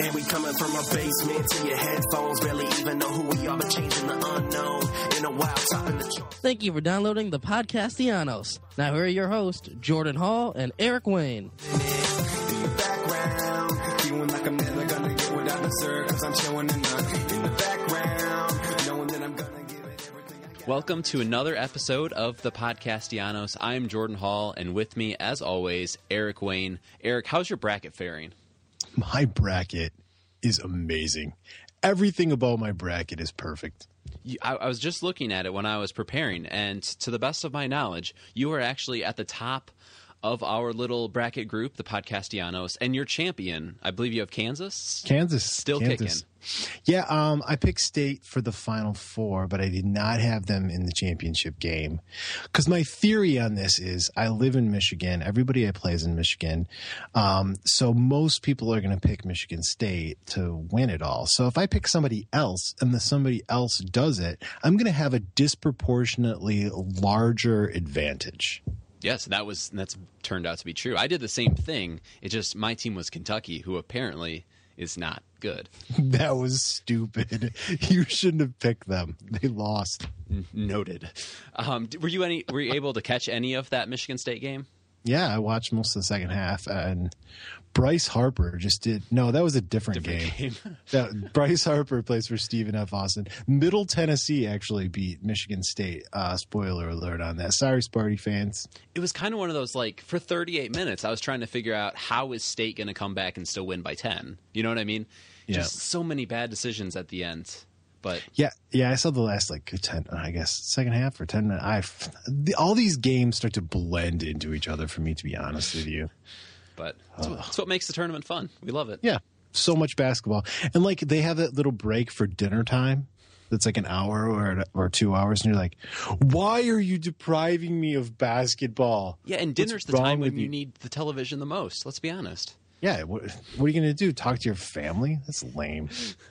And we coming from a basement to your headphones. Barely even know who we are, but changing the unknown. In a while, topping the chart. Thank you for downloading the Podcastellanos. Now here are your hosts, Jordan Hall and Eric Wayne. background. Feeling like I'm never gonna get what I deserve. I'm chilling in the, background. Knowing that I'm gonna give it everything I got. Welcome to another episode of the Podcastellanos. I'm Jordan Hall, and with me, as always, Eric Wayne. Eric, how's your bracket faring? My bracket is amazing. Everything about my bracket is perfect. I, I was just looking at it when I was preparing, and to the best of my knowledge, you are actually at the top of our little bracket group, the Podcastellanos, and your champion. I believe you have Kansas. Kansas Still Kansas. Yeah, um, I picked State for the Final Four, but I did not have them in the championship game. Because my theory on this is, I live in Michigan. Everybody I play is in Michigan, um, so most people are going to pick Michigan State to win it all. So if I pick somebody else and the somebody else does it, I'm going to have a disproportionately larger advantage. Yes, that was that's turned out to be true. I did the same thing. It just my team was Kentucky, who apparently is not good. That was stupid. You shouldn't have picked them. They lost. N- Noted. Um, were you any? Were you able to catch any of that Michigan State game? Yeah, I watched most of the second half, and Bryce Harper just did. No, that was a different, Different game. game. That- Bryce Harper plays for Stephen F. Austin. Middle Tennessee actually beat Michigan State. Uh, spoiler alert on that. Sorry, Sparty fans. it was kind of one of those like for 38 minutes i was trying to figure out how is state going to come back and still win by 10 you know what i mean Yeah. just so many bad decisions at the end but Yeah, yeah, I saw the last like ten, I guess second half or ten. I the, all these games start to blend into each other for me, to be honest with you. But that's what, that's what makes the tournament fun we love it Yeah, so much basketball, and like they have that little break for dinner time. That's like an hour or or two hours, and you're like, "Why are you depriving me of basketball?" yeah and What's dinner's the time when you need the television the most let's be honest Yeah, what, what are you going to do? Talk to your family? That's lame.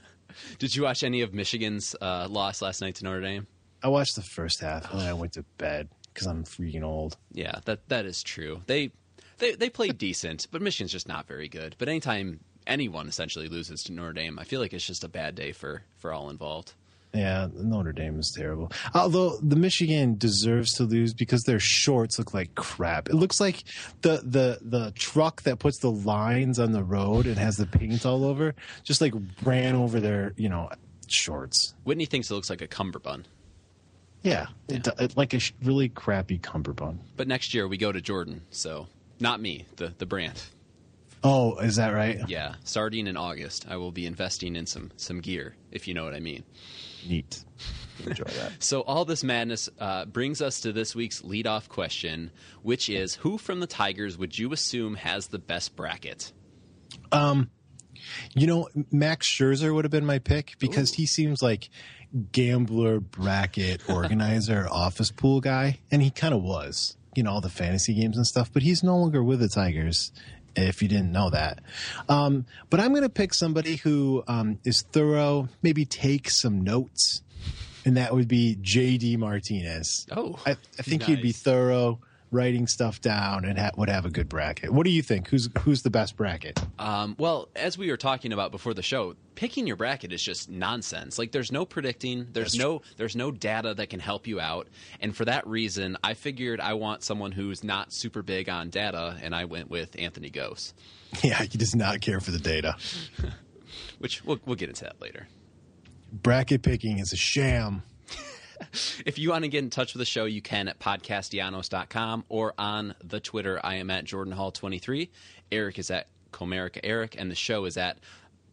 did you watch any of michigan's uh, loss last night to notre dame I watched the first half and then I went to bed because I'm freaking old. yeah that that is true they they they played decent but michigan's just not very good but anytime anyone essentially loses to notre dame i feel like it's just a bad day for for all involved Yeah, Notre Dame is terrible. Although the Michigan deserves to lose because their shorts look like crap. It looks like the the the truck that puts the lines on the road and has the paint all over just like ran over their you know shorts. whitney thinks it looks like a cummerbund Yeah, It, it- like a really crappy cummerbund. But next year we go to Jordan, so not me, the the brand. Oh, is that right? Yeah, starting in August, I will be investing in some some gear, if you know what I mean. Neat. Enjoy that. So all this madness uh, brings us to this week's leadoff question, which is: Who from the Tigers would you assume has the best bracket? Um, you know, Max Scherzer would have been my pick because he seems like gambler, bracket organizer, office pool guy, and he kind of was. You know, all the fantasy games and stuff, but he's no longer with the Tigers. If you didn't know that, um, but I'm going to pick somebody who um, is thorough, maybe take some notes, and that would be JD Martinez. Oh, I, I think he'd be thorough, writing stuff down and ha- would have a good bracket. What do you think? Who's who's the best bracket? Um, well, as we were talking about before the show, picking your bracket is just nonsense. Like there's no predicting, there's That's no there's no data that can help you out. And for that reason, I figured I want someone who's not super big on data, and I went with Anthony Gose, Yeah, he does not care for the data. which we'll we'll get into that later. Bracket picking is a sham. If you want to get in touch with the show, you can at podcastellanos.com or on the Twitter. I am at Jordan Hall 23. Eric is at Comerica Eric, and the show is at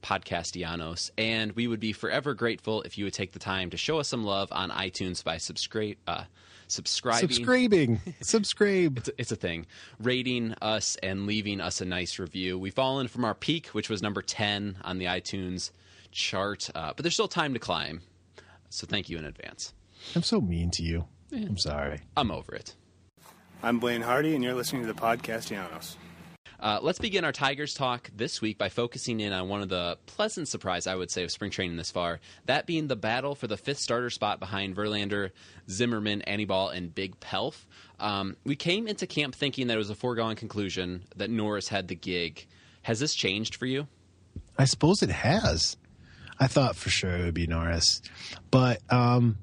Podcastellanos. And we would be forever grateful if you would take the time to show us some love on iTunes by subscribe, uh, subscribing. Subscribing. Subscribe. It's a, it's a thing. Rating us and leaving us a nice review. We've fallen from our peak, which was number 10 on the iTunes chart, uh, but there's still time to climb. So thank you in advance. I'm so mean to you. I'm sorry. I'm over it. I'm Blaine Hardy, and you're listening to the Podcastellanos. Uh, let's begin our Tigers talk this week by focusing in on one of the pleasant surprise, I would say, of spring training this far. That being the battle for the fifth starter spot behind Verlander, Zimmermann, Anibal, and Big Pelf. Um, we came into camp thinking that it was a foregone conclusion that Norris had the gig. Has this changed for you? I suppose it has. I thought for sure it would be Norris, but um,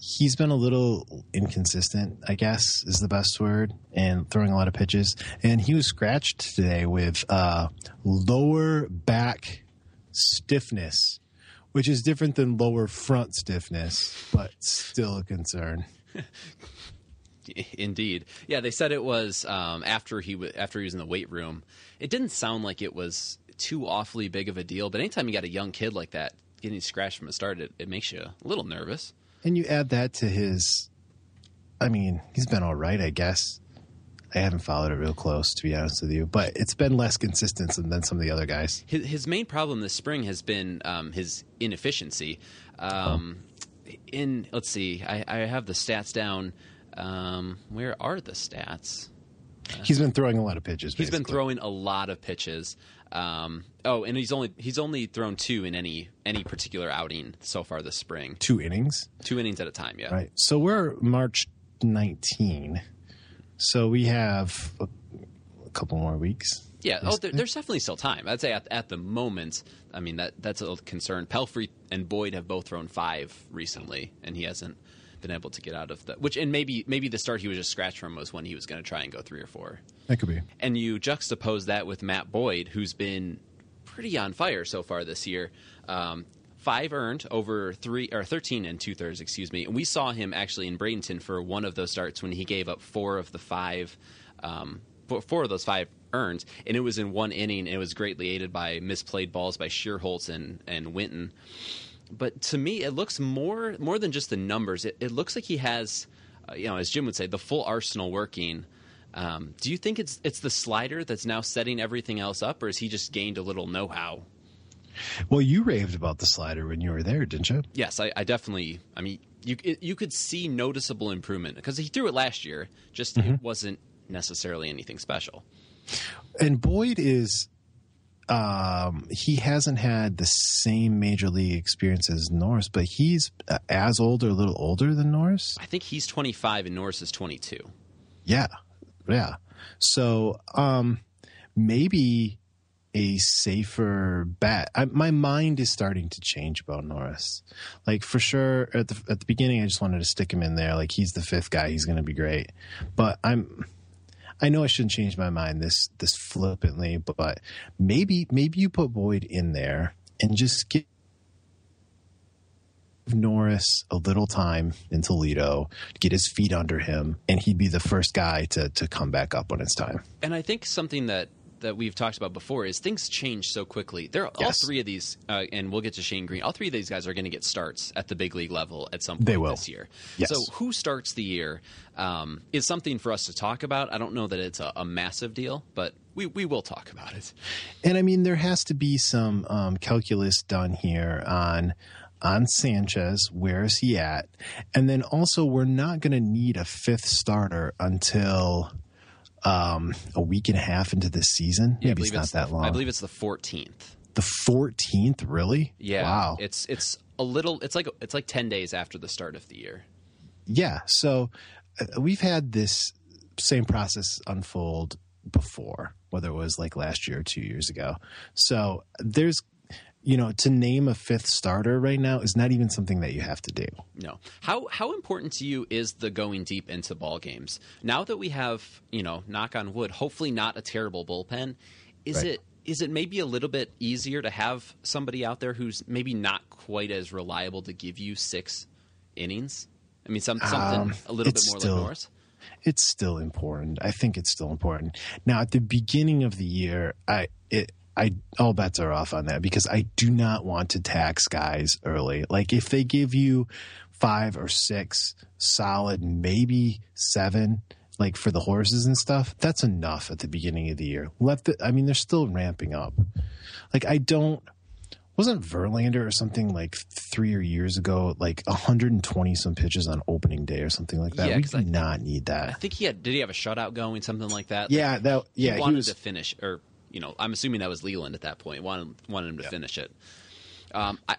he's been a little inconsistent. I guess is the best word, and throwing a lot of pitches. And he was scratched today with uh, lower back stiffness, which is different than lower front stiffness, but still a concern. Indeed, yeah. They said it was um, after he w- after he was in the weight room. It didn't sound like it was too awfully big of a deal. But anytime you got a young kid like that getting scratched from the start, it, it makes you a little nervous. And you add that to his. I mean, he's been all right, I guess. I haven't followed it real close, to be honest with you, but it's been less consistent than, some of the other guys. His, his main problem this spring has been um, his inefficiency. Um, In let's see, I, I have the stats down. Um, where are the stats? He's been throwing a lot of pitches. He's been throwing a lot of pitches. Um, oh, and he's only he's only thrown two in any any particular outing so far this spring. two innings, Two innings at a time. Yeah. right? So we're March 19. So we have a, a couple more weeks. Yeah. Oh, there, there's definitely still time. I'd say at, at the moment, I mean that that's a concern. Pelfrey and Boyd have both thrown five recently, and he hasn't been able to get out of the which. And maybe maybe the start he was just scratched from was when he was going to try and go three or four. That could be. And you juxtapose that with Matt Boyd, who's been pretty on fire so far this year. Um, five earned over three or thirteen and two thirds, excuse me. And we saw him actually in Bradenton for one of those starts when he gave up four of the five, um, four, four of those five earned, and it was in one inning. And it was greatly aided by misplayed balls by Schierholtz and and Winton. But to me, it looks more more than just the numbers. It, it looks like he has, uh, you know, as Jim would say, the full arsenal working. Um, do you think it's it's the slider that's now setting everything else up, or has he just gained a little know-how? Well, you raved about the slider when you were there, didn't you? Yes, I, I definitely. I mean, you it, you could see noticeable improvement because he threw it last year. Just it wasn't necessarily anything special. And Boyd is. Um, he hasn't had the same major league experience as Norris, but he's uh, as old or a little older than Norris. I think he's 25 and Norris is 22. Yeah, yeah. So um, maybe a safer bet. I, my mind is starting to change about Norris. Like for sure, at the at the beginning, I just wanted to stick him in there. Like he's the fifth guy. He's going to be great. But I'm. I know I shouldn't change my mind this this flippantly, but maybe maybe you put Boyd in there and just give Norris a little time in Toledo, get his feet under him, and he'd be the first guy to to come back up when it's time. And I think something that that we've talked about before is things change so quickly. There, are all three of these, uh, and we'll get to Shane Greene. All three of these guys are going to get starts at the big league level at some point They will. this year. Yes. So, who starts the year um, is something for us to talk about. I don't know that it's a, a massive deal, but we we will talk about it. And I mean, there has to be some um, calculus done here on on Sanchez. Where is he at? And then also, we're not going to need a fifth starter until um, a week and a half into this season. I Maybe it's not that the, long. I believe it's the 14th. the fourteenth. Really? Yeah. Wow. It's it's a little. It's like it's like 10 days after the start of the year. Yeah. So uh, we've had this same process unfold before, whether it was like last year or two years ago. So there's, you know, to name a fifth starter right now is not even something that you have to do. No. How how important to you is the going deep into ball games? Now that we have, you know, knock on wood, hopefully not a terrible bullpen, is Right. it is it maybe a little bit easier to have somebody out there who's maybe not quite as reliable to give you six innings? I mean, some, something Um, a little bit more still- like Norris. it's still important. I think it's still important. Now, at the beginning of the year, I it I all bets are off on that because I do not want to tax guys early. Like if they give you five or six solid, maybe seven, like for the horses and stuff, that's enough at the beginning of the year. Let the I mean they're still ramping up. Like I don't wasn't Verlander or something like three or years ago, like 120 some pitches on opening day or something like that. Yeah, we do I- not need that. I think he had. Did he have a shutout going, something like that? Yeah, that yeah, he, wanted was. to finish, or you know, I'm assuming that was Leyland at that point. Wanted wanted him to finish it. Um, I,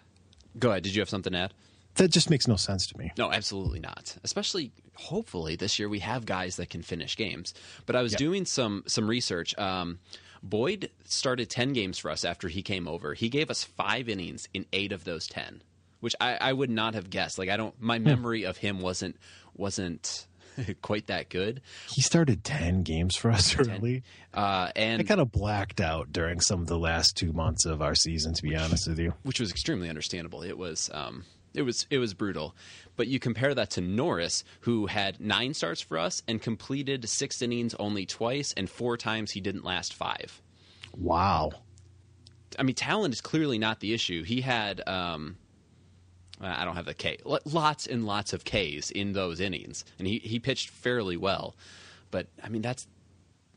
go ahead. Did you have something to add? that just makes no sense to me. No, absolutely not. Especially, hopefully, this year we have guys that can finish games. But I was doing some some research. Um, Boyd started ten games for us after he came over. He gave us five innings in eight of those ten, which I, I would not have guessed. Like I don't, my memory of him wasn't wasn't quite that good. He started 10 games for us early. Uh, and I kind of blacked out during some of the last two months of our season, to be honest with you. which was extremely understandable. It was um, it was it was brutal. But you compare that to Norris, who had nine starts for us and completed six innings only twice, and four times he didn't last five. Wow. I mean, talent is clearly not the issue. He had. Um, I don't have the K. Lots and lots of Ks in those innings, and he, he pitched fairly well. But I mean, that's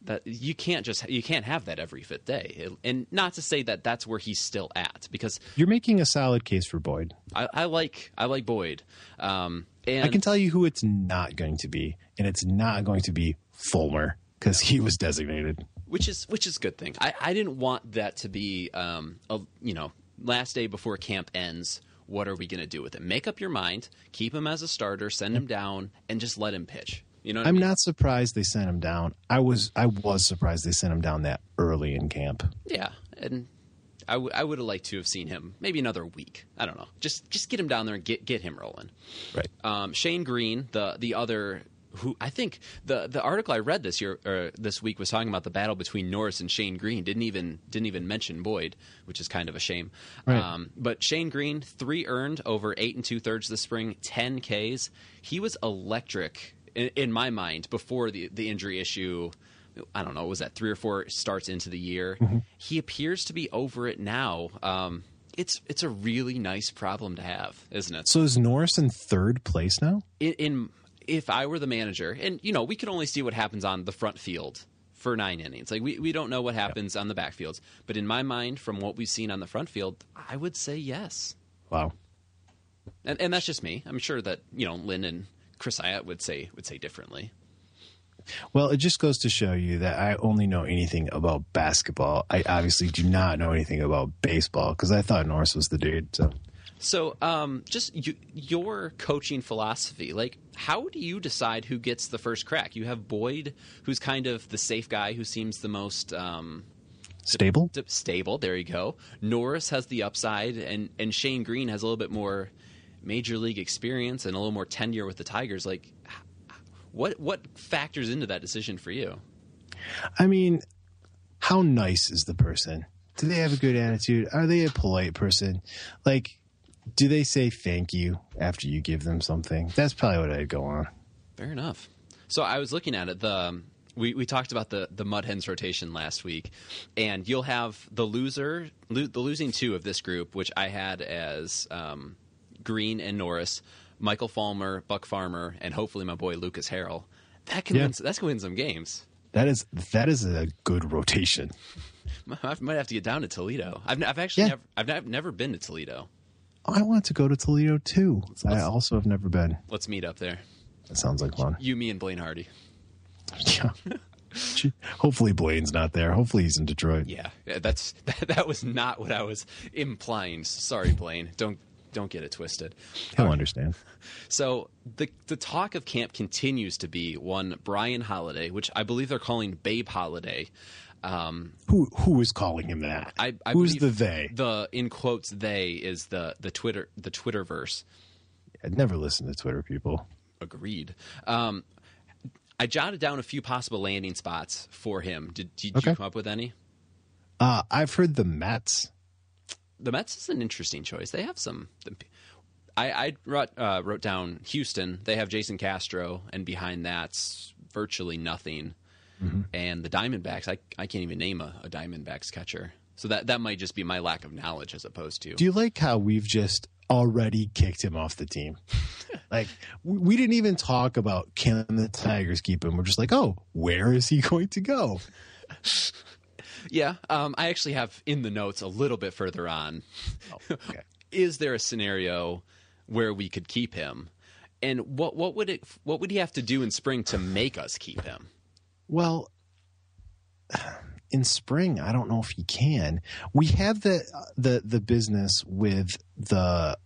that you can't just you can't have that every fifth day. And not to say that that's where he's still at, because You're making a solid case for Boyd. I, I like I like Boyd. Um, and I can tell you who it's not going to be, and it's not going to be Fulmer because he was designated. which is which is a good thing. I, I didn't want that to be um, a you know last day before camp ends. What are we going to do with him? Make up your mind. Keep him as a starter. Send him down, and just let him pitch. You know, what I I'm mean? not surprised they sent him down. I was I was surprised they sent him down that early in camp. Yeah, and I, w- I would have liked to have seen him maybe another week. I don't know. Just just get him down there and get get him rolling. Right. Um, Shane Greene, the the other who I think the the article I read this year or this week was talking about the battle between Norris and Shane Greene. Didn't even didn't even mention Boyd, which is kind of a shame. Right. Um, but Shane Greene, three earned over eight and two thirds this spring, ten Ks. He was electric in, in my mind before the the injury issue. I don't know, was that three or four starts into the year? He appears to be over it now. Um, it's it's a really nice problem to have, isn't it? So is Norris in third place now? in, in if I were the manager, and you know, we can only see what happens on the front field for nine innings. Like we, we don't know what happens on the backfields. But in my mind, from what we've seen on the front field, I would say yes. Wow. And and that's just me. I'm sure that, you know, Lynn and Chris Ayat would say would say differently. Well, it just goes to show you that I only know anything about basketball. I obviously do not know anything about baseball because I thought Norris was the dude. So So, um, just you, your coaching philosophy, like, how do you decide who gets the first crack? You have Boyd, who's kind of the safe guy, who seems the most um, stable. d- stable. There you go. Norris has the upside, and and Shane Greene has a little bit more major league experience and a little more tenure with the Tigers. Like, what what factors into that decision for you? I mean, how nice is the person? Do they have a good attitude? Are they a polite person? Like, do they say thank you after you give them something? That's probably what I'd go on. Fair enough. So I was looking at it. The um, we, we talked about the the Mud Hens rotation last week, and you'll have the loser, lo- the losing two of this group, which I had as um, Greene and Norris, Michael Fulmer, Buck Farmer, and hopefully my boy Lucas Harrell. That can Yeah. win. That's gonna win some games. That is that is a good rotation. I might have to get down to Toledo. I've, I've actually Yeah. never I've nev- never been to Toledo. I want to go to Toledo too. I also have never been. Let's meet up there. That sounds like fun. You, me, and Blaine Hardy. Yeah. Hopefully Blaine's not there. Hopefully he's in Detroit. Yeah, yeah, that's that, that was not what I was implying. Sorry, Blaine. Don't don't get it twisted. He'll understand. So the the talk of camp continues to be one Bryan Holaday, which I believe they're calling Babe Holaday. Um, Who who is calling him that? I, I Who's the they? The in quotes they is the the Twitter the Twitterverse. I'd never listen to Twitter people. Agreed. Um, I jotted down a few possible landing spots for him. Did, did Okay. you come up with any? Uh, I've heard the Mets. The Mets is an interesting choice. They have some. I, I wrote, uh, wrote down Houston. They have Jason Castro, and behind that's virtually nothing. Mm-hmm. And the Diamondbacks, I, I can't even name a, a Diamondbacks catcher. So that that might just be my lack of knowledge as opposed to. Do you like how we've just already kicked him off the team? like we we didn't even talk about can the Tigers keep him. We're just like, oh, where is he going to go? Yeah, um, I actually have in the notes a little bit further on. okay. Is there a scenario where we could keep him? And what what would it what would he have to do in spring to make us keep him? Well, in spring, I don't know if you can. We have the the the business with the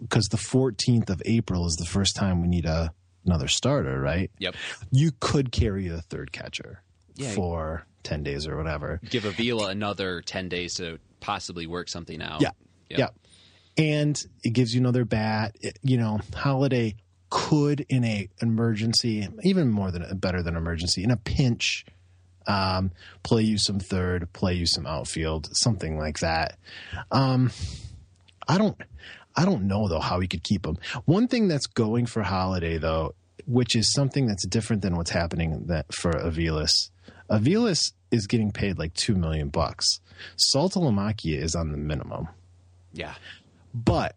because the 14th of April is the first time we need a another starter, right? Yep. You could carry a third catcher Yeah. for 10 days or whatever. Give Avila another ten days to possibly work something out. Yeah. Yep. Yeah. And it gives you another bat. It- you know, Holaday could in a emergency, even more than better than emergency, in a pinch, um, play you some third, play you some outfield, something like that. Um, I don't, I don't know though how we could keep him. One thing that's going for Holaday though, which is something that's different than what's happening that for Avilas. Avilas is getting paid like two million bucks. Saltalamacchia is on the minimum. Yeah. But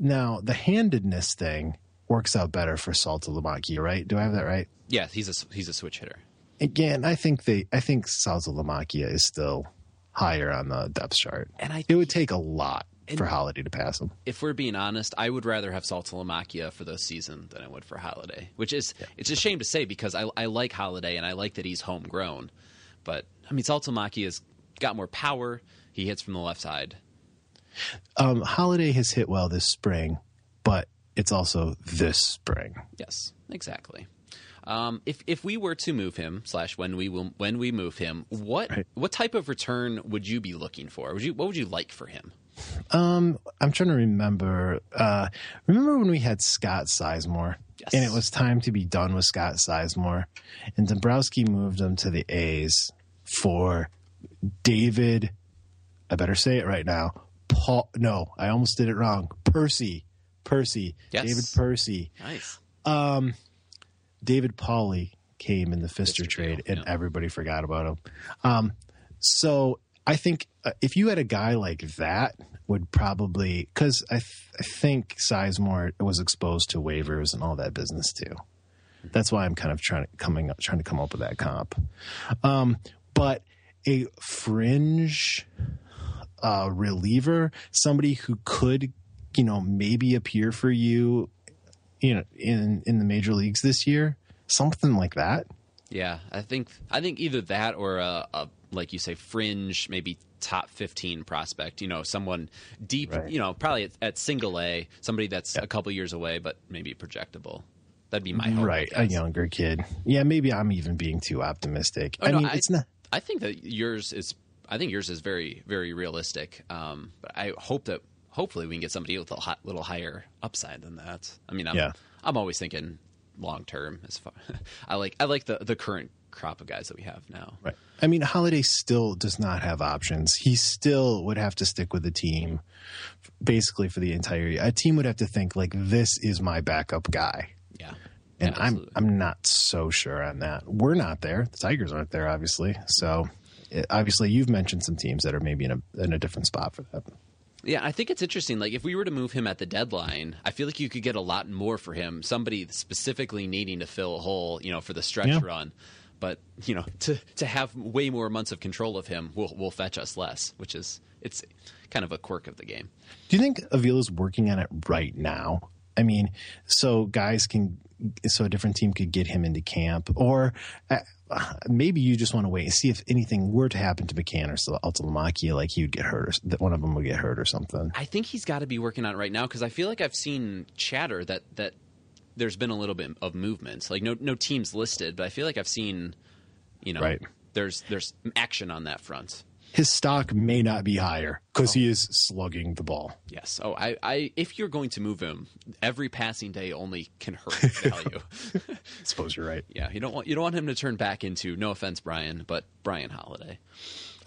now the handedness thing works out better for Saltalamacchia, right? Do I have that right? Yeah, he's a he's a switch hitter. Again, I think they I think Saltalamacchia is still higher on the depth chart. And I it would take a lot for Holaday to pass him. If we're being honest, I would rather have Saltalamacchia for this season than I would for Holaday. Which is it's a shame to say because I I like Holaday and I like that he's homegrown. But I mean Saltalamacchia's got more power. He hits from the left side. Um, Holaday has hit well this spring, but it's also this spring. Yes, exactly. Um, if if we were to move him slash when we will when we move him, what Right. what type of return would you be looking for? Would you what would you like for him? Um, I'm trying to remember. Uh, remember when we had Scott Sizemore, Yes. and it was time to be done with Scott Sizemore, and Dombrowski moved him to the A's for David. I better say it right now. Paul. No, I almost did it wrong. Purcey. Purcey. Yes. David Purcey. Nice. Um, David Pauley came in the Fister Fister trade, deal, and yeah. everybody forgot about him. Um, so I think uh, if you had a guy like that, would probably because I, th- I think Sizemore was exposed to waivers and all that business too. That's why I'm kind of trying to coming up, trying to come up with that comp. Um, but a fringe uh, reliever, somebody who could, you know, maybe appear for you, you know, in in the major leagues this year, something like that. Yeah, I think I think either that or a, a like you say fringe, maybe top fifteen prospect. You know, someone deep. Right. You know, probably at, at single A, somebody that's a couple years away, but maybe projectable. That'd be my hope. Right, a younger kid. Yeah, maybe I'm even being too optimistic. Oh, I no, mean, it's not. I think that yours is. I think yours is very, very realistic. Um, but I hope that hopefully we can get somebody with a hi- little higher upside than that. I mean, I'm, Yeah. I'm always thinking long term. As far, I like, I like the the current crop of guys that we have now. Right. I mean, Holaday still does not have options. He still would have to stick with the team basically for the entire year. A team would have to think like this is my backup guy. Yeah, And Yeah, I'm. I'm not so sure on that. We're not there. The Tigers aren't there, obviously. So, it, obviously, you've mentioned some teams that are maybe in a in a different spot for that. Yeah, I think it's interesting. Like, if we were to move him at the deadline, I feel like you could get a lot more for him. Somebody specifically needing to fill a hole, you know, for the stretch Yeah. run. But you know, to to have way more months of control of him will will fetch us less, which is it's kind of a quirk of the game. Do you think Avila's working on it right now? I mean, so guys can so a different team could get him into camp, or uh, maybe you just want to wait and see if anything were to happen to McCann or Saltalamacchia, like he would get hurt, or that one of them would get hurt or something. I think he's got to be working on it right now because I feel like I've seen chatter that that there's been a little bit of movement. Like no no teams listed, but I feel like I've seen, you know, Right. there's there's action on that front. His stock may not be higher because he is slugging the ball. Yes. Oh, I, I if you're going to move him, every passing day only can hurt his value. I suppose you're right. yeah, you don't want you don't want him to turn back into no offense, Bryan, but Bryan Holaday.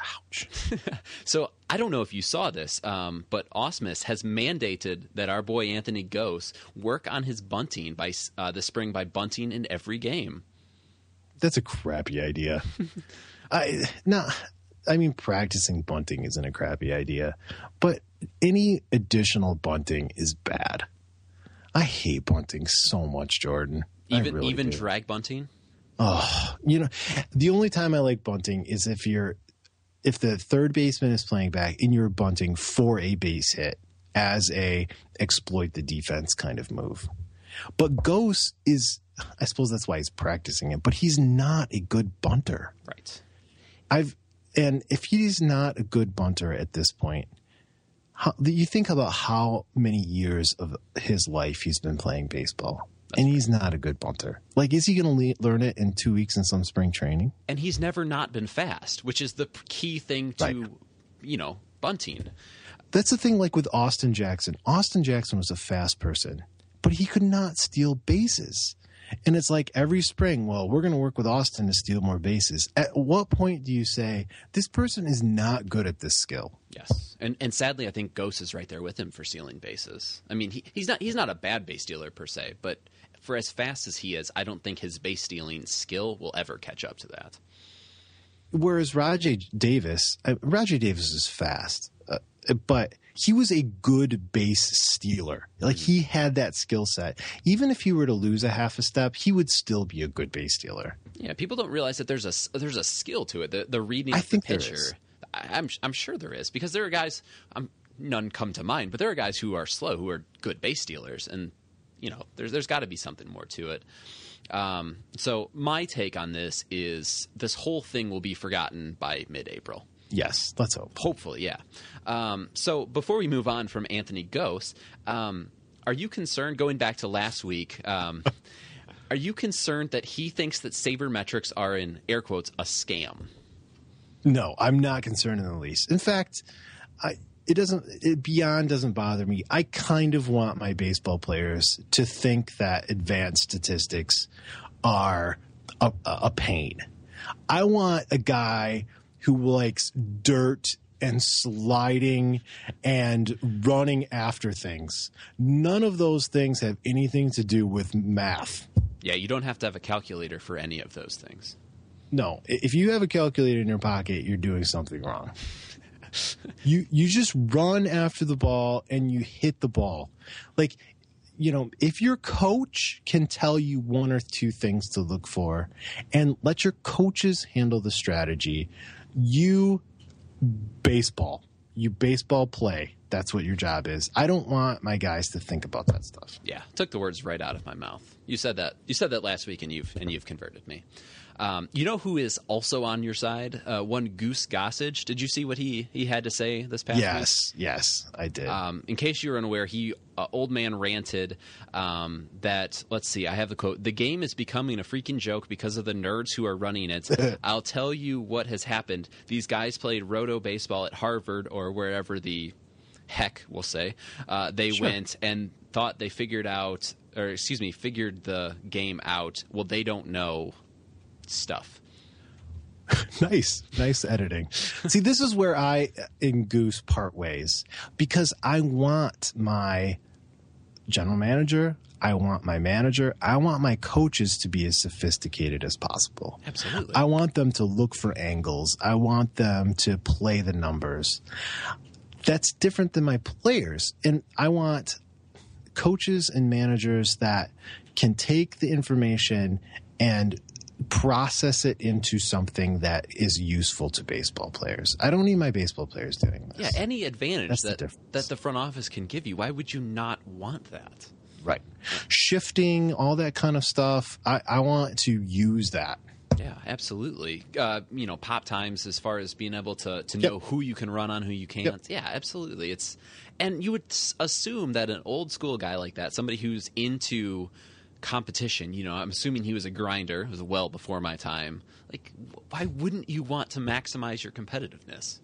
Ouch. So I don't know if you saw this, um, but Ausmus has mandated that our boy Anthony Gose work on his bunting by uh, the spring by bunting in every game. That's a crappy idea. I no, I mean practicing bunting isn't a crappy idea, but any additional bunting is bad. I hate bunting so much, Jordan. Even really even do. drag bunting. Oh, you know, the only time I like bunting is if you're if the third baseman is playing back and you're bunting for a base hit as a exploit the defense kind of move. But Gose is I suppose that's why he's practicing it, but he's not a good bunter. Right. I've and if he's not a good bunter at this point, how, you think about how many years of his life he's been playing baseball, and he's not a good bunter. Like, is he going to le- learn it in two weeks in some spring training? And he's never not been fast, which is the key thing to, Right. you know, bunting. That's the thing. Like with Austin Jackson, Austin Jackson was a fast person, but he could not steal bases. And it's like every spring, well, we're going to work with Austin to steal more bases. At what point do you say this person is not good at this skill? Yes, and and sadly, I think Gose is right there with him for stealing bases. I mean, he, he's not he's not a bad base stealer per se, but for as fast as he is, I don't think his base stealing skill will ever catch up to that. Whereas Rajai Davis, uh, Rajai Davis is fast, uh, but he was a good base stealer. Like he had that skill set. Even if he were to lose a half a step, he would still be a good base stealer. Yeah, people don't realize that there's a there's a skill to it. The the reading I of the think there pitcher. I'm I'm sure there is because there are guys. Um, none come to mind, but there are guys who are slow who are good base stealers, and you know there's there's got to be something more to it. Um, so my take on this is this whole thing will be forgotten by mid-April. Yes, let's hope. Hopefully, yeah. Um, so before we move on from Anthony Gose, um, are you concerned? Going back to last week, um, are you concerned that he thinks that sabermetrics are in air quotes a scam? No, I'm not concerned in the least. In fact, I it doesn't it beyond doesn't bother me. I kind of want my baseball players to think that advanced statistics are a, a pain. I want a guy who likes dirt and sliding and running after things. None of those things have anything to do with math. Yeah, you don't have to have a calculator for any of those things. No, if you have a calculator in your pocket, you're doing something wrong. you you just run after the ball and you hit the ball. Like, you know, if your coach can tell you one or two things to look for and let your coaches handle the strategy, you baseball. You baseball play. That's what your job is. I don't want my guys to think about that stuff. Yeah, took the words right out of my mouth. You said that. You said that last week, and you've and you've converted me. Um, you know who is also on your side? Uh, one Goose Gossage. Did you see what he he had to say this past week? Yes, yes, I did. Um, in case you're unaware, he uh, old man ranted um, that let's see, I have the quote: "The game is becoming a freaking joke because of the nerds who are running it." I'll tell you what has happened. These guys played roto baseball at Harvard or wherever the heck we'll say uh, they went and thought they figured out, or excuse me, figured the game out. Well, they don't know stuff. nice, nice editing. See, this is where I and Goose part ways because I want my general manager, I want my manager, I want my coaches to be as sophisticated as possible. Absolutely. I want them to look for angles. I want them to play the numbers. That's different than my players. And I want coaches and managers that can take the information and process it into something that is useful to baseball players. I don't need my baseball players doing this. Yeah, any advantage That's that difference. that the front office can give you, why would you not want that? Right. Shifting, all that kind of stuff. I, I want to use that. Yeah, absolutely. Uh, you know, pop times as far as being able to to know who you can run on, who you can't. Yep. Yeah, absolutely. It's and you would assume that an old school guy like that, somebody who's into competition, you know, I'm assuming he was a grinder, it was well before my time. Like, why wouldn't you want to maximize your competitiveness?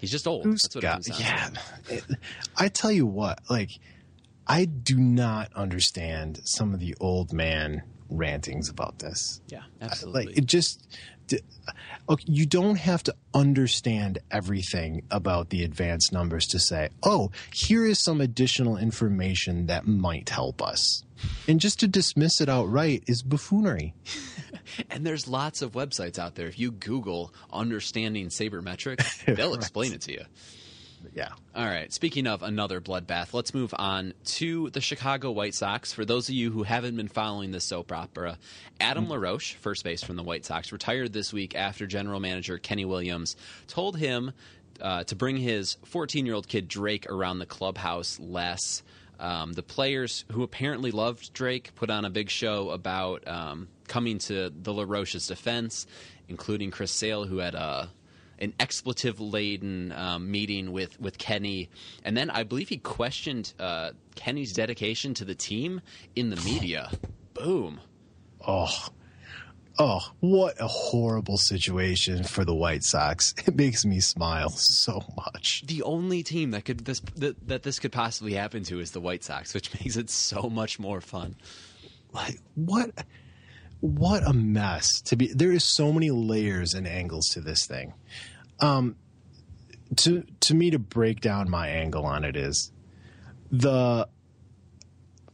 He's just old. Who's That's what got- it yeah. to. I tell you what, like, I do not understand some of the old man rantings about this. Yeah, absolutely. Like, it just. Okay, you don't have to understand everything about the advanced numbers to say, oh, here is some additional information that might help us. And just to dismiss it outright is buffoonery. And there's lots of websites out there. If you Google understanding sabermetrics, they'll explain it to you. Yeah. All right. Speaking of another bloodbath, let's move on to the Chicago White Sox. For those of you who haven't been following this soap opera, Adam LaRoche, first base from the White Sox, retired this week after general manager Kenny Williams told him uh, to bring his 14 year old kid Drake around the clubhouse less. Um, the players who apparently loved Drake put on a big show about um, coming to the LaRoche's defense, including Chris Sale, who had a an expletive laden um, meeting with, with Kenny. And then I believe he questioned uh, Kenny's dedication to the team in the media. Boom. Oh, oh, what a horrible situation for the White Sox. It makes me smile so much. The only team that could this that, that this could possibly happen to is the White Sox, which makes it so much more fun. Like, what? What a mess to be. There is so many layers and angles to this thing. Um, to to me, to break down my angle on it is the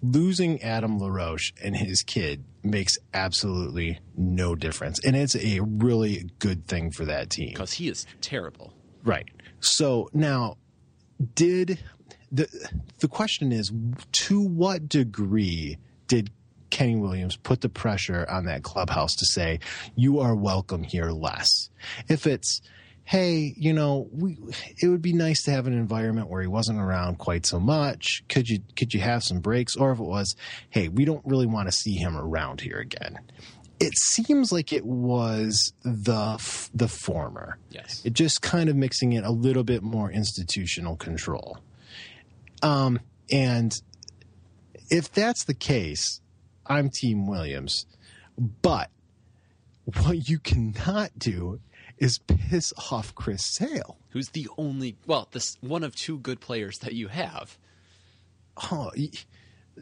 losing Adam LaRoche and his kid makes absolutely no difference, and it's a really good thing for that team. Because he is terrible. Right. So now, did the the question is to what degree did Kenny Williams put the pressure on that clubhouse to say you are welcome here less? If it's hey, you know, we it would be nice to have an environment where he wasn't around quite so much. Could you could you have some breaks or if it was, hey, we don't really want to see him around here again. It seems like it was the f- the former. Yes. It just kind of mixing it a little bit more institutional control. Um, and if that's the case, I'm Team Williams. But what you cannot do is piss off Chris Sale. Who's the only well, this one of two good players that you have. Oh, he,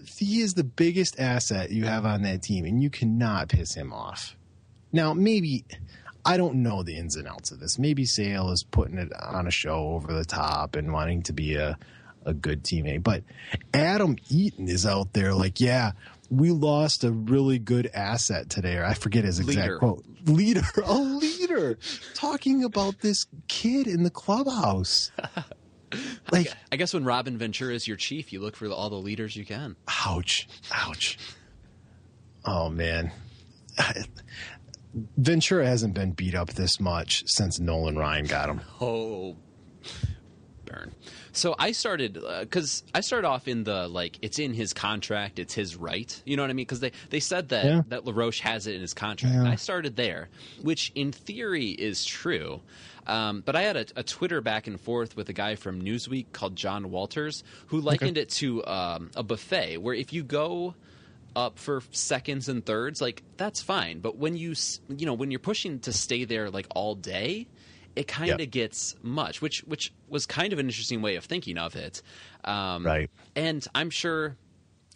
he is the biggest asset you have on that team, and you cannot piss him off. Now, maybe I don't know the ins and outs of this. Maybe Sale is putting it on a show over the top and wanting to be a a good teammate, but Adam Eaton is out there like, yeah, we lost a really good asset today, or I forget his exact Leader. quote. Leader, a leader, talking about this kid in the clubhouse. Like, I guess when Robin Ventura is your chief, you look for all the leaders you can. Ouch. Ouch. Oh man. Ventura hasn't been beat up this much since Nolan Ryan got him. Oh, burn. So I started because I started off in the like it's in his contract, it's his right. You know what I mean? Because they they said that Yeah. that LaRoche has it in his contract. And I started there, which in theory is true. Um, but I had a, a Twitter back and forth with a guy from Newsweek called John Walters who likened it to um, a buffet where if you go up for seconds and thirds, like that's fine. But when you you know when you're pushing to stay there like all day, it kind of Yep. gets much, which which was kind of an interesting way of thinking of it. Um, Right. And I'm sure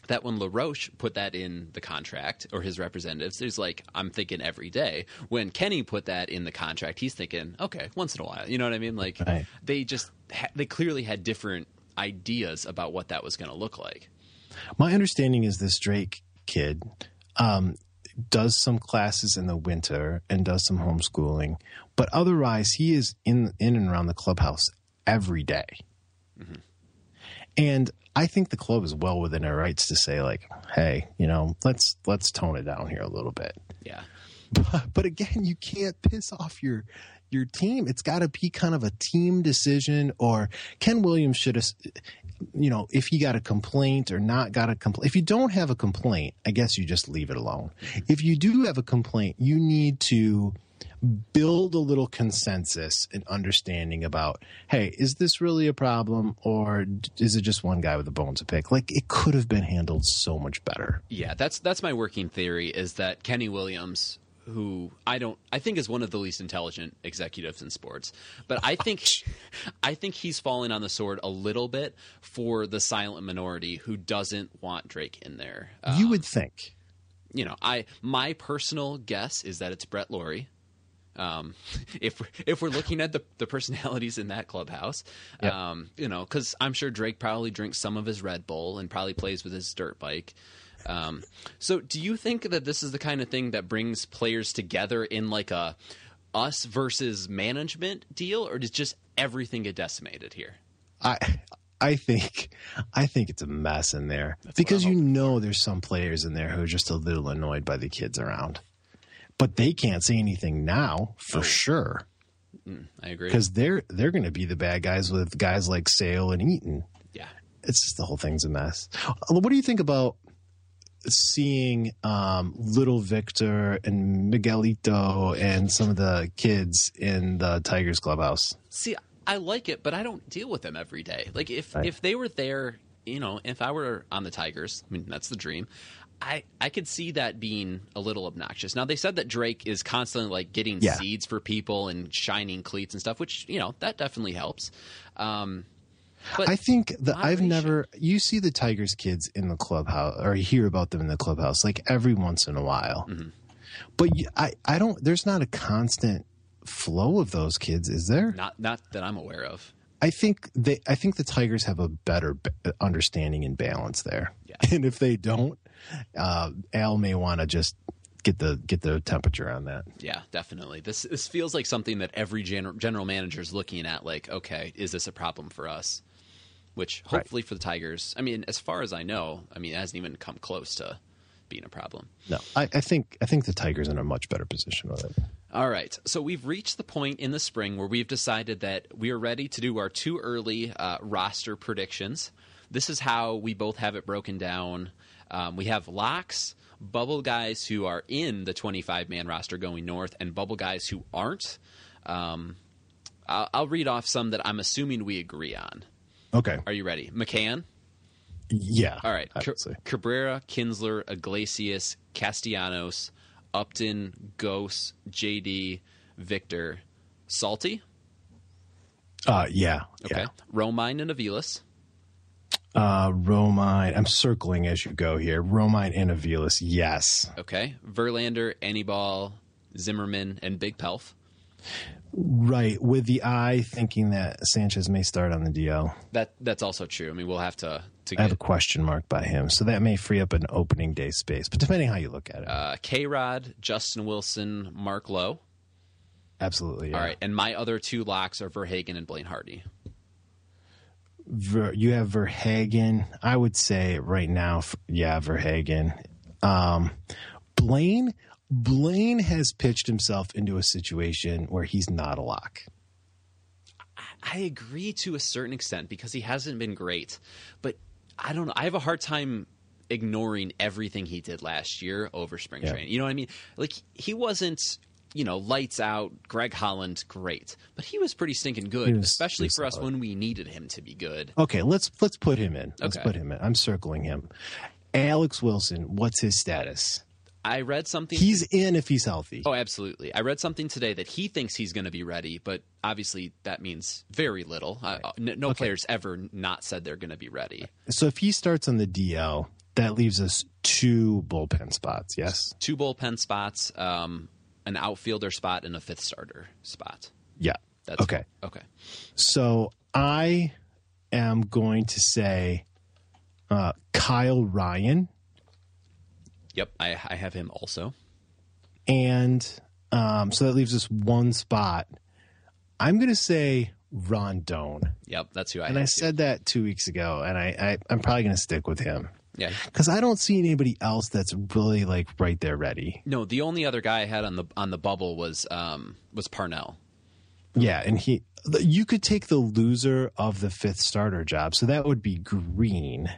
that when LaRoche put that in the contract or his representatives, there's like, I'm thinking every day. When Kenny put that in the contract, he's thinking, okay, once in a while. You know what I mean? Like, Right. they just, ha- they clearly had different ideas about what that was going to look like. My understanding is this Drake kid um, does some classes in the winter and does some homeschooling, but otherwise he is in in and around the clubhouse every day. Mm-hmm. And I think the club is well within their rights to say like, "Hey, you know, let's let's tone it down here a little bit." Yeah. But, but again, you can't piss off your your team. It's got to be kind of a team decision. Or Ken Williams should have. you know, if he got a complaint or not got a complaint. If you don't have a complaint, I guess you just leave it alone. Mm-hmm. If you do have a complaint, you need to build a little consensus and understanding about, hey, is this really a problem or is it just one guy with a bone to pick? Like it could have been handled so much better. Yeah, that's that's my working theory is that Kenny Williams, who I don't I think is one of the least intelligent executives in sports, but I think I think he's falling on the sword a little bit for the silent minority who doesn't want Drake in there. you Um, would think. you know, I my personal guess is that it's Brett Lawrie. Um, if if we're looking at the the personalities in that clubhouse, Yep. um, you know, because I'm sure Drake probably drinks some of his Red Bull and probably plays with his dirt bike. Um, so, do you think that this is the kind of thing that brings players together in like a us versus management deal, or does just everything get decimated here? I I think I think it's a mess in there because you know there's some players in there who are just a little annoyed by the kids around, but they can't say anything now for sure I agree. because they're they're going to be the bad guys with guys like Sale and Eaton. yeah, It's just the whole thing's a mess. Uh, What do you think about seeing um, little Victor and Miguelito and some of the kids in the Tigers clubhouse? See, I like it, but I don't deal with them every day. Like if Right. if they were there, you know, if I were on the Tigers, I mean that's the dream. I I could see that being a little obnoxious. Now they said that Drake is constantly like getting Yeah. seeds for people and shining cleats and stuff, which you know that definitely helps. Um, but I think that I've never you see the Tigers kids in the clubhouse or hear about them in the clubhouse like every once in a while. Mm-hmm. But you, I I don't there's not a constant flow of those kids, is there? not not that I'm aware of. I think they I think the Tigers have a better b- understanding and balance there. Yeah. And if they don't, uh, Al may want to just get the get the temperature on that. Yeah, definitely. This this feels like something that every gen- general manager is looking at. Like, okay, is this a problem for us? Which Right. hopefully for the Tigers, I mean, as far as I know, I mean, it hasn't even come close to being a problem. No, I, I think I think the Tigers are in a much better position with it. All right, so we've reached the point in the spring where we've decided that we are ready to do our two early uh, roster predictions. This is how we both have it broken down. Um, we have locks, bubble guys who are in the 25 man roster going north, and bubble guys who aren't. Um, I'll, I'll read off some that I'm assuming we agree on. Okay. Are you ready? McCann. Yeah. All right. Ca- Cabrera, Kinsler, Iglesias, Castellanos, Upton, Gose, JD, Victor, Salty. Uh, yeah. Okay. Yeah. Romine and Aviles. Uh, Romine. I'm circling as you go here. Romine and Aviles. Yes. Okay. Verlander, Anibal, Zimmermann, and Big Pelf. Right. With the eye thinking that Sanchez may start on the DL. That that's also true. I mean, we'll have to to I have a question mark by him, so that may free up an opening day space. But depending how you look at it, uh, K Rod, Justin Wilson, Mark Lowe. absolutely. Yeah. All right. And my other two locks are Verhagen and Blaine Hardy. Ver, you have Verhagen. I would say right now, yeah, Verhagen. Um, Blaine. Blaine has pitched himself into a situation where he's not a lock. I agree to a certain extent because he hasn't been great, but I don't know. I have a hard time ignoring everything he did last year over spring Yeah. training. You know what I mean? Like he wasn't, you know, lights out. Greg Holland, great, but he was pretty stinking good, was- especially for us solid. when we needed him to be good. Okay, let's let's put him in. Let's Okay. put him in. I'm circling him. Alex Wilson. What's his status? I read something. He's in if he's healthy. Oh, absolutely. I read something today that he thinks he's going to be ready, but obviously that means very little. Uh, uh, n- no players ever not said they're going to be ready. So if he starts on the DL, that leaves us two bullpen spots. Yes. Two bullpen spots, um, an outfielder spot, and a fifth starter spot. Yeah. That's okay. Okay. So I am going to say uh, Kyle Ryan Yep, I, I have him also. and um, so that leaves us one spot. I'm going to say Rondon, Yep, that's who I. and I have, too. said that two weeks ago, and I, I I'm probably going to stick with him yeah. because I don't see anybody else that's really like right there ready. No, the only other guy I had on the on the bubble was um was Parnell. Yeah, and he you could take the loser of the fifth starter job, so that would be Greene.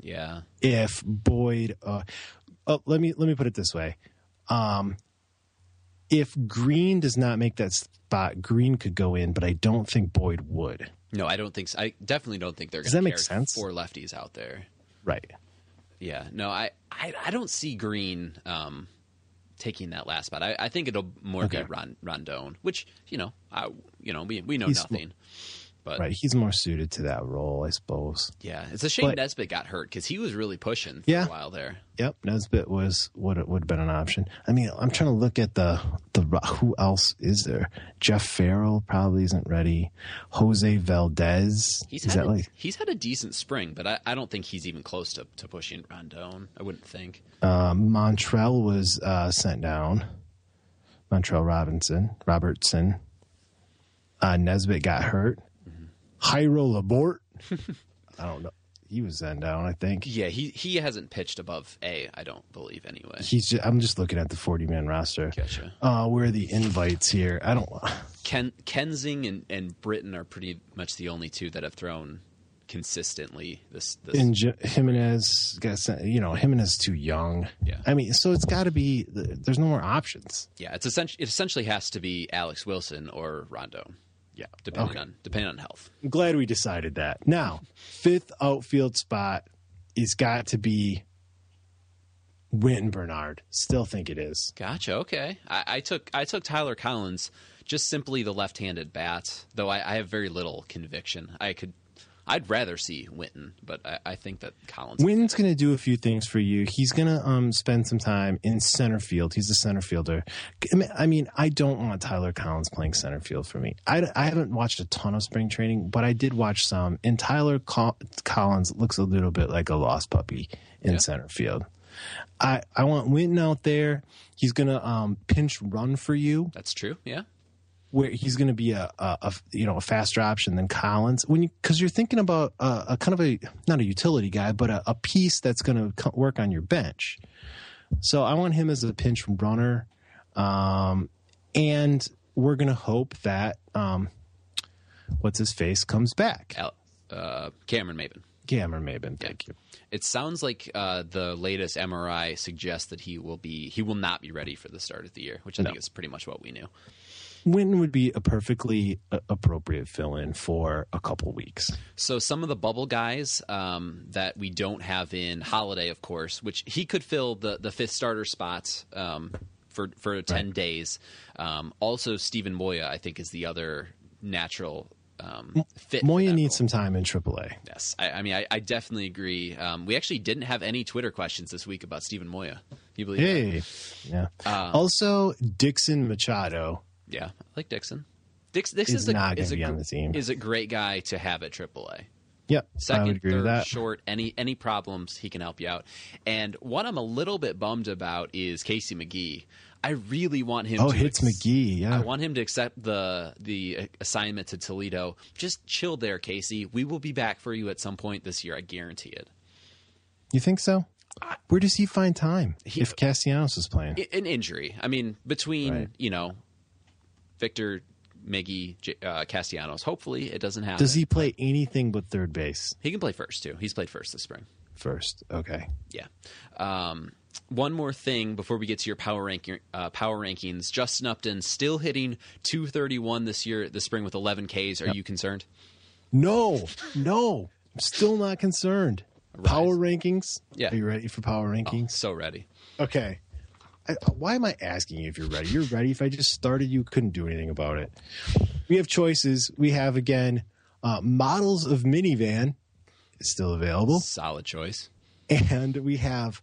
Yeah. If Boyd, uh, oh, let me let me put it this way: um, if Greene does not make that spot, Greene could go in, but I don't think Boyd would. No, I don't think so. I definitely don't think they're Does going that to make sense? four lefties out there. Right. Yeah. No, I, I, I don't see Greene um, taking that last spot. I, I think it'll more Okay. be Ron, Rondon, which you know, I, you know, we we know He's- nothing. But Right. He's more suited to that role, I suppose. yeah, it's a shame But- Nesbitt got hurt because he was really pushing for Yeah. a while there. Yep, Nesbitt was what it would have been an option. I mean, I'm trying to look at the the who else is there? Jeff Ferrell probably isn't ready. Jose Valdez He's is had that a, like he's had a decent spring, but I, I don't think he's even close to, to pushing Rondon. I wouldn't think. uh, Montrell was uh, sent down. Montrell Robinson Robertson. Uh, Nesbitt got hurt. Jairo Labourt. I don't know. He was then down. I think. Yeah, he he hasn't pitched above A. I don't believe anyway. He's. Just, I'm just looking at the 40 man roster. Gotcha. Uh, where are the invites here? I don't. Ken Kensing and, and Britton are pretty much the only two that have thrown consistently this this and J- Jimenez got sent, you know Jimenez too young. Yeah. I mean, so it's got to be. There's no more options. yeah it's essentially it essentially has to be Alex Wilson or Rondo yeah depending Okay. on depending on health I'm glad we decided that. Now, fifth outfield spot is got to be Wynton Bernard. Still think it is. gotcha okay I, I took I took Tyler Collins just simply the left-handed bat though I, I have very little conviction I could I'd rather see Wynton but I, I think that Collins Wynton's going to do a few things for you. He's going to um, spend some time in center field. He's a center fielder. I mean- I don't want Tyler Collins playing center field for me. I, I haven't watched a ton of spring training, but I did watch some. And Tyler Col- Collins looks a little bit like a lost puppy in Yeah. center field. I, I want Wynton out there. He's going to um, pinch run for you that's true yeah where he's going to be a, a, a you know a faster option than Collins when you because you're thinking about a, a kind of a not a utility guy but a, a piece that's going to work on your bench. So I want him as a pinch runner, um, and we're going to hope that um, what's his face comes back. Uh, Cameron Maybin Cameron Maybin, thank you. It sounds like uh, the latest MRI suggests that he will be he will not be ready for the start of the year, which I No. think is pretty much what we knew. Wynton would be a perfectly uh, appropriate fill in for a couple weeks. So some of the bubble guys um, that we don't have in Holaday, of course, which he could fill the the fifth starter spots um, for for ten days. Um, also, Steven Moya, I think, is the other natural um, fit. Moya needs some time in AAA. Yes, I, I mean, I, I definitely agree. Um, we actually didn't have any Twitter questions this week about Steven Moya. You believe that? Hey, yeah. also, Dixon Machado. Yeah, I like Dixon. Dix, Dix Is is, a, not a, on the team. is a great guy to have at AAA. Yep, Second, agree third, with that. short, any any problems, he can help you out. And what I'm a little bit bummed about is Casey McGehee. I really want him. Oh, to hits ex- McGehee. Yeah, I want him to accept the the assignment to Toledo. Just chill there, Casey. We will be back for you at some point this year. I guarantee it. you think so? Where does he find time He- if Castellanos is playing? An injury. I mean, between Right. you know Victor, Miggy, uh, Castellanos. Hopefully, it doesn't happen. Does he play anything but third base He can play first too. He's played first this spring. first? Okay. Yeah. Um, one more thing before we get to your power ranking, uh, power rankings. Justin Upton still hitting 231 this year, this spring with 11 Ks. Are you concerned? No, no, I'm still not concerned. Power rankings. Yeah. Are you ready for power rankings? So ready. Okay. I, why am I asking you if you're ready? You're ready. If I just started, you couldn't do anything about it. We have choices. We have again uh, models of minivan is still available, Solid choice. and we have.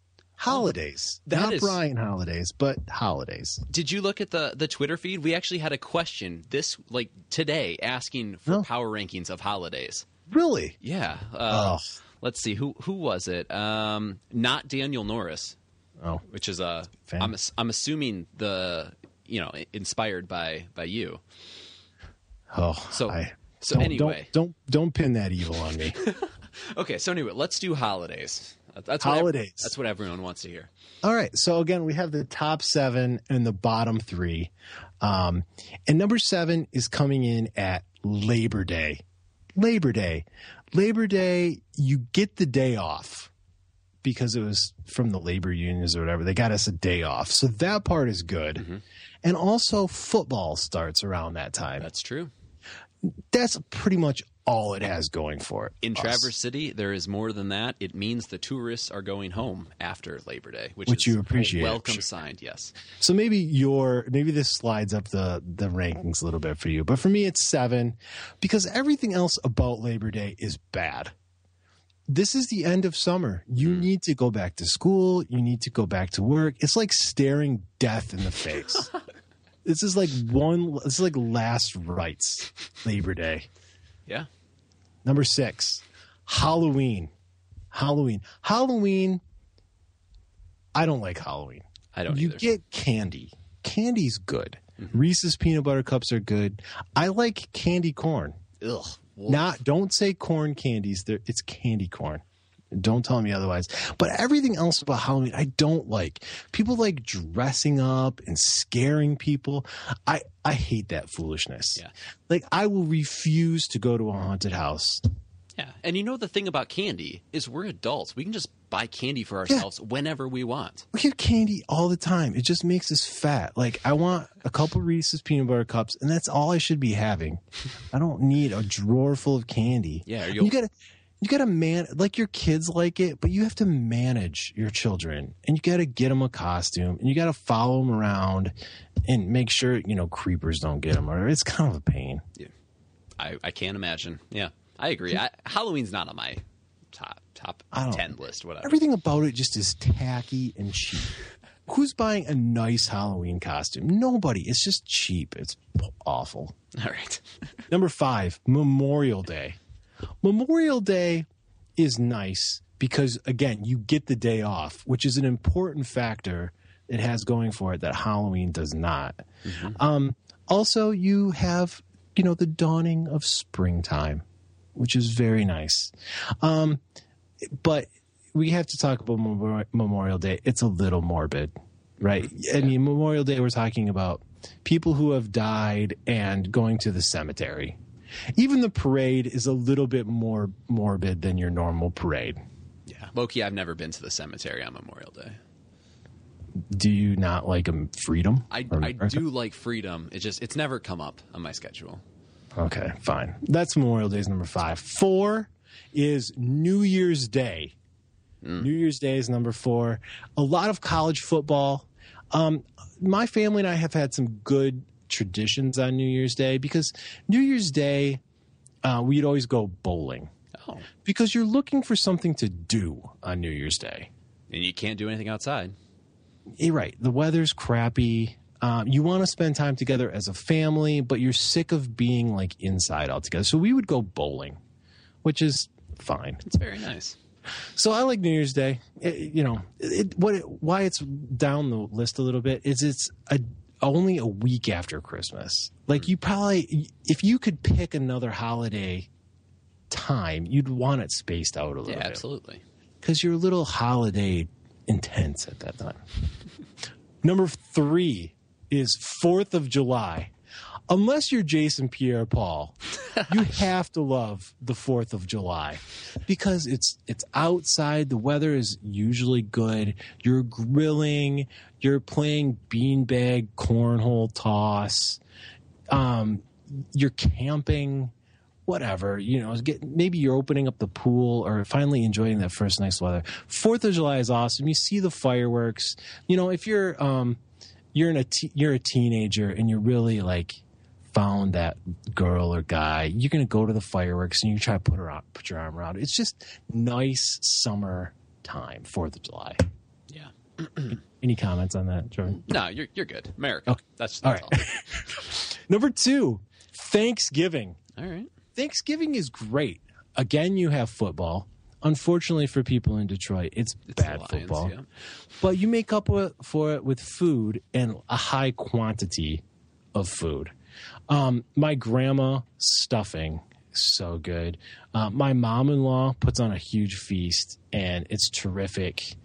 Holidays. That Not is- Brian holidays, but holidays. Did you look at the the Twitter feed? We actually had a question this like today asking for power rankings of holidays. Really? Yeah. Uh, Oh. Let's see who who was it? Um, not Daniel Norris, Oh. which is a Fan. I'm I'm assuming the you know inspired by by you. Oh. So- I, so don't, anyway. Don't, don't don't pin that evil on me. Okay, so anyway, let's do holidays. That's what Holidays. that's what everyone wants to hear. All right. So again, we have the top seven and the bottom three. Um, and number seven is coming in at Labor Day. Labor Day. Labor Day, you get the day off because it was from the labor unions or whatever. They got us a day off. So that part is good. And also, football starts around that time. That's true. That's pretty much all it has going for it. In Us. Traverse City, there is more than that. It means the tourists are going home after Labor Day, which, Which is you appreciate, welcome sure. sign, yes. So maybe your maybe this slides up the the rankings a little bit for you, but for me it's seven because everything else about Labor Day is bad. This is the end of summer. You hmm. need to go back to school. You need to go back to work. It's like staring death in the face. this is like one. This is like last rites. Labor Day. Yeah. Number six, Halloween. Halloween. Halloween. I don't like Halloween. I don't you either. get candy. Candy's good. Reese's peanut butter cups are good. I like candy corn. Ugh. Not don't say corn candies. They're, it's candy corn. Don't tell me otherwise. But everything else about Halloween, I don't like. People like dressing up and scaring people. I I hate that foolishness. Yeah. Like I will refuse to go to a haunted house. Yeah. And you know the thing about candy is we're adults. We can just buy candy for ourselves whenever we want. We get candy all the time. It just makes us fat. Like I want a couple Reese's peanut butter cups, and that's all I should be having. I don't need a drawer full of candy. Yeah, you gotta, you gotta man like your kids like it, but you have to manage your children, and you gotta get them a costume, and you gotta follow them around, and make sure you know creepers don't get them. Or it's kind of a pain. I, I can't imagine. Yeah. I agree. I, Halloween's not on my top top I don't- 10 list, whatever. Everything about it just is tacky and cheap. Who's buying a nice Halloween costume? Nobody. It's just cheap. It's awful. All right. Number five, Memorial Day. Memorial Day is nice because, again, you get the day off, which is an important factor it has going for it that Halloween does not. Um, also, you have, you know, the dawning of springtime, which is very nice. Um, but we have to talk about Memor- Memorial Day. It's a little morbid, right? I mean, Memorial Day, we're talking about people who have died and going to the cemetery. Even the parade is a little bit more morbid than your normal parade. Yeah. Loki, I've never been to the cemetery on Memorial Day. Do you not like um, freedom? I, I do like freedom. It just it's never come up on my schedule. Okay, fine. That's Memorial Day's number five. Four is New Year's Day. New Year's Day is number four. A lot of college football. Um, my family and I have had some good traditions on New Year's Day because New Year's Day, uh, we'd always go bowling Oh. because you're looking for something to do on New Year's Day. And you can't do anything outside. You're right. The weather's crappy. Um, you want to spend time together as a family, but you're sick of being like inside all together. So we would go bowling, which is fine. It's very nice. So I like New Year's Day. It- you know, it, what it, why it's down the list a little bit is it's a, only a week after Christmas. Like you probably, if you could pick another holiday time, you'd want it spaced out a little Yeah, bit absolutely. because you're a little holiday intense at that time. Number three is Fourth of July. Unless you're Jason Pierre Paul, you have to love the 4th of July because it's it's outside, the weather is usually good. You're grilling, you're playing beanbag cornhole toss. Um you're camping. Whatever you know get maybe you're opening up the pool or finally enjoying that first nice weather. Fourth of july is awesome. You see the fireworks. You know if you're um you're in a te- you're a teenager and you're really like found that girl or guy you're gonna go to the fireworks and you try to put her on put your arm around it's just nice summer time fourth of july Yeah. any comments on that jordan No, you're you're good. America. That's, that's all right number two thanksgiving all. All right. Thanksgiving is great. Again, you have football. Unfortunately for people in Detroit, it's, It's bad Lions, football. yeah. But you make up for it with food and a high quantity of food. Um, my grandma stuffing so good. Uh, my mom-in-law puts on a huge feast, and it's terrific.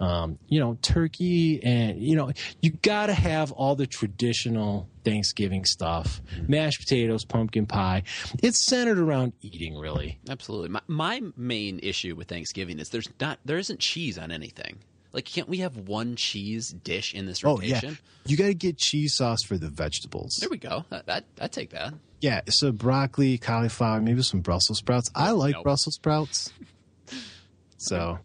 Um, you know, turkey, and you know, you got to have all the traditional Thanksgiving stuff: mashed potatoes, pumpkin pie. It's centered around eating, really. Absolutely. My, my main issue with Thanksgiving is there's not there isn't cheese on anything. Like, can't we have one cheese dish in this rotation? Oh yeah, you got to get cheese sauce for the vegetables. There we go. I, I, take that. Yeah, so broccoli, cauliflower, maybe some Brussels sprouts. I like Nope. Brussels sprouts. So,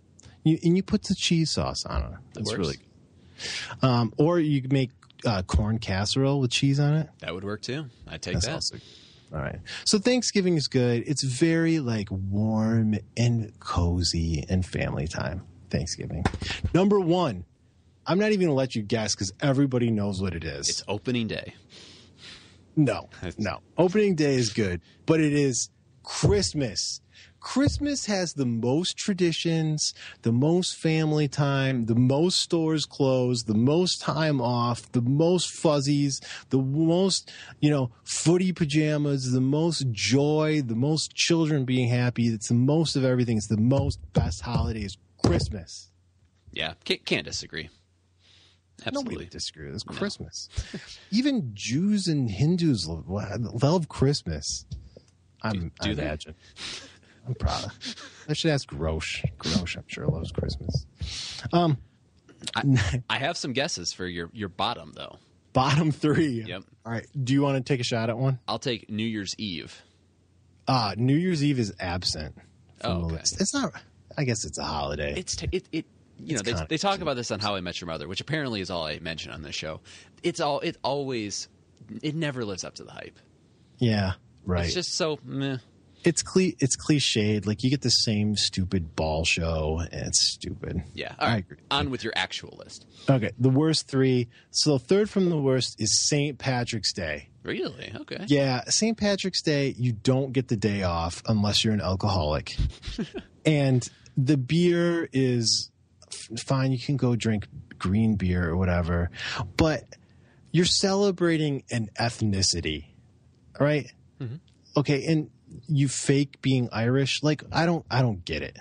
you and you put the cheese sauce on it. That's really good. Um, or you could make uh, corn casserole with cheese on it. That would work too. I take That's that. also all right. So Thanksgiving is good. It's very like warm and cozy and family time. Thanksgiving. Number one. I'm not even gonna let you guess because everybody knows what it is. It's opening day. No, no. Opening day is good, but it is Christmas. Christmas has the most traditions, the most family time, the most stores closed, the most time off, the most fuzzies, the most, you know, footy pajamas, the most joy, the most children being happy. It's the most of everything. It's the most best holiday is Christmas. Yeah, can't, can't disagree. Absolutely. Nobody disagree It's. Christmas. Even Jews and Hindus love, love Christmas. I'm, Do I they? imagine. I'm proud. I should ask Grosh. Grosh, I'm sure loves Christmas. Um, I, I have some guesses for your, your bottom, though. bottom three. Yep. All right. Do you want to take a shot at one? I'll take New Year's Eve. Uh, New Year's Eve is absent. From Oh, the okay. list. It's not. I guess it's a holiday. It's t- it, it you know they, they talk about this on How I Met Your Mother, which apparently is all I mention on this show. It's all it always it never lives up to the hype. yeah. Right. It's just so meh. it's cli- it's cliched. Like you get the same stupid ball show, and it's stupid. Yeah. All I agree. On with your actual list. Okay, the worst three. So the third from the worst is St. Patrick's Day. Really? Okay. Yeah, St. Patrick's Day, you don't get the day off unless you're an alcoholic. and the beer is fine. You can go drink green beer or whatever, but you're celebrating an ethnicity, right? Okay, and you fake being Irish. Like I don't, I don't get it.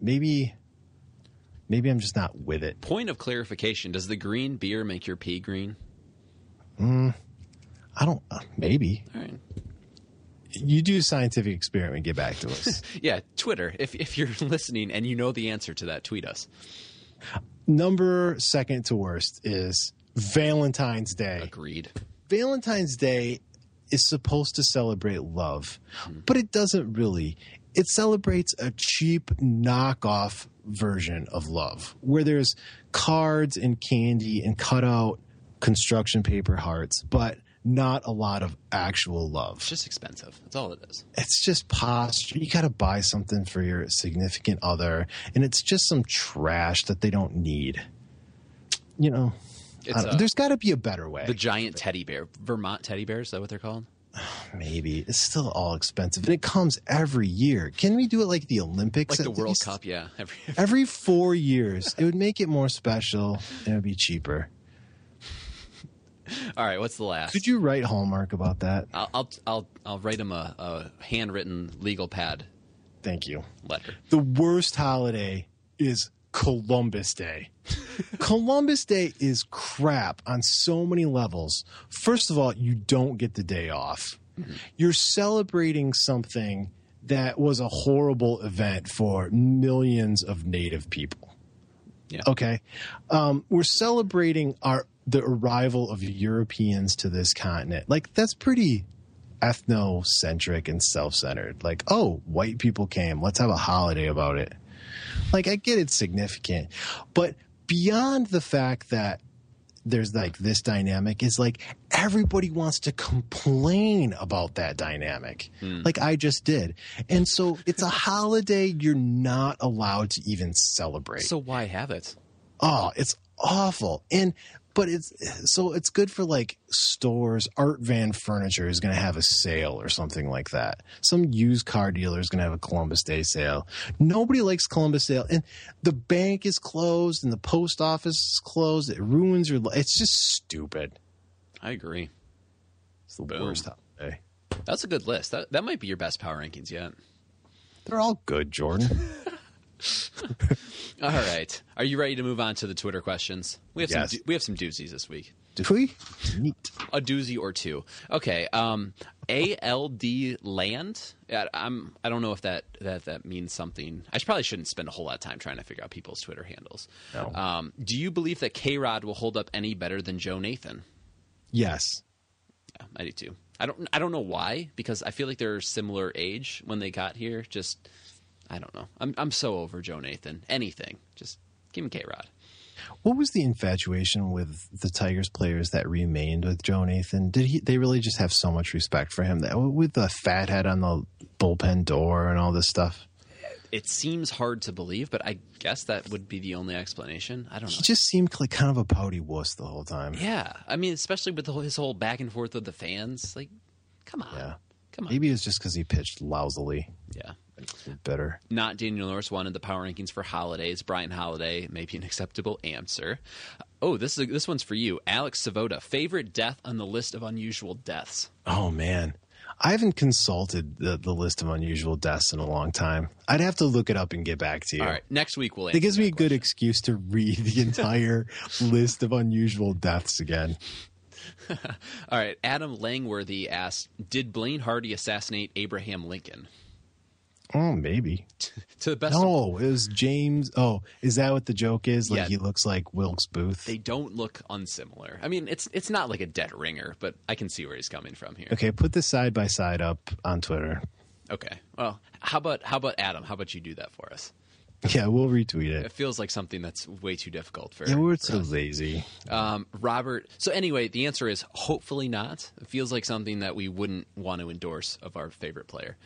Maybe, maybe I'm just not with it. Point of clarification: Does the green beer make your pee green? I don't. Uh, maybe All right. You do a scientific experiment. Get back to us. Yeah. Twitter. If if you're listening and you know the answer to that, tweet us. Number second to worst is Valentine's Day. Agreed. Valentine's Day is supposed to celebrate love, but it doesn't really. It celebrates a cheap knockoff version of love where there's cards and candy and cutout construction paper hearts, but not a lot of actual love. It's just expensive. That's all it is. It's just posture. You got to buy something for your significant other, and it's just some trash that they don't need. You know, I It's don't- uh, there's got to be a better way. the giant teddy bear, Vermont teddy bears. Is that what they're called? Maybe it's still all expensive, and it comes every year. Can we do it like the Olympics? Like the World least? Cup. Yeah. Every, Every four years, it would make it more special and it would be cheaper. all right. What's the last? Could you write Hallmark about that? I'll I'll I'll, I'll write him a, a handwritten legal pad Thank you. letter. The worst holiday is Columbus Day. Columbus Day is crap on so many levels. First of all, you don't get the day off. You're celebrating something that was a horrible event for millions of native people. Yeah. Okay. Um, we're celebrating our the arrival of Europeans to this continent. Like that's pretty ethnocentric and self-centered. Like, oh, white people came. Let's have a holiday about it. Like I get it's significant, but beyond the fact that there's like this dynamic is like everybody wants to complain about that dynamic hmm. like i just did and so it's a holiday you're not allowed to even celebrate So why have it? oh it's awful and but it's so it's good for like stores art van furniture is going to have a sale or something like that some used car dealer is going to have a columbus day sale nobody likes columbus day and the bank is closed and the post office is closed it ruins your li- it's just stupid I agree. it's the Boom. worst holiday That's a good list. That that might be your best power rankings yet. they're all good jordan All right. Are you ready to move on to the Twitter questions? We have Yes. some we have some doozies this week. do we neat A doozy or two. Okay. Um, ALD Land. I'm. I don't know if that that that means something. I probably shouldn't spend a whole lot of time trying to figure out people's Twitter handles. No. Um, do you believe that K Rod will hold up any better than Joe Nathan? yes Yeah, I do too. I don't. I don't know why because I feel like they're similar age when they got here. Just I don't know. I'm I'm so over Joe Nathan. Anything. Just give me K Rod. What was the infatuation with the Tigers players that remained with Joe Nathan? Did he? They really just have so much respect for him that with the fat head on the bullpen door and all this stuff. It seems hard to believe, but I guess that would be the only explanation. I don't know. He just seemed like kind of a pouty wuss the whole time. Yeah, I mean, especially with the whole, his whole back and forth with the fans. Like, come on, Yeah. come on. Maybe it's just because he pitched lousily. Yeah. Bitter. Not Daniel Norris wanted the power rankings for holidays. Bryan Holaday may be an acceptable answer. Oh, this is this one's for you, Alex Savoda. Favorite death on the list of unusual deaths. Oh man, I haven't consulted the, the list of unusual deaths in a long time. I'd have to look it up and get back to you. All right, next week we'll. Answer It gives me a that good question. excuse to read the entire list of unusual deaths again. All right, Adam Langworthy asked, "Did Blaine Hardy assassinate Abraham Lincoln?" Oh, maybe. To the best of No, it was James. Oh, is that what the joke is? Like Yeah. he looks like Wilkes Booth. they don't look unsimilar. I mean, it's it's not like a dead ringer, but I can see where he's coming from here. okay, put this side by side up on Twitter. Okay. Well, how about how about Adam? How about you do that for us? Yeah, we'll retweet It it. feels like something that's way too difficult for. Yeah, we're for so us. lazy. Um, Robert. So anyway, the answer is hopefully not. It feels like something that we wouldn't want to endorse of our favorite player.